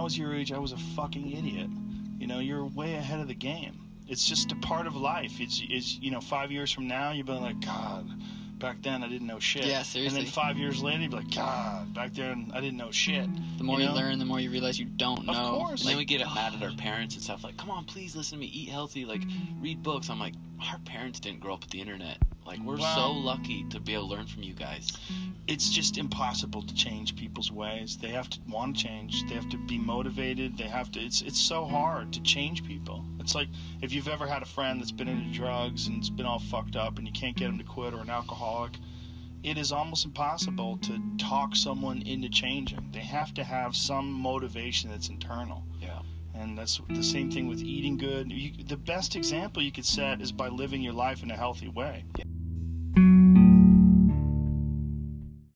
I was your age, I was a fucking idiot. You know, you're way ahead of the game. It's just a part of life. It's, it's you know, five years from now, you'll be like, God, back then I didn't know shit. Yeah, seriously. And then five years later, you'd be like, God, back then I didn't know shit. The more you, know? learn, the more you realize you don't know. Of course. And then Like, we get mad at our parents and stuff like, come on, please listen to me, eat healthy, like read books. I'm like, our parents didn't grow up with the internet. Like we're Wow. so lucky to be able to learn from you guys. it's just impossible to change people's ways. They have to want to change. They have to be motivated. They have to. It's it's so hard to change people. It's like if you've ever had a friend that's been into drugs and it's been all fucked up, and you can't get them to quit, or an alcoholic. It is almost impossible to talk someone into changing. They have to have some motivation that's internal. Yeah. And that's the same thing with eating good. You, the best example you could set is by living your life in a healthy way.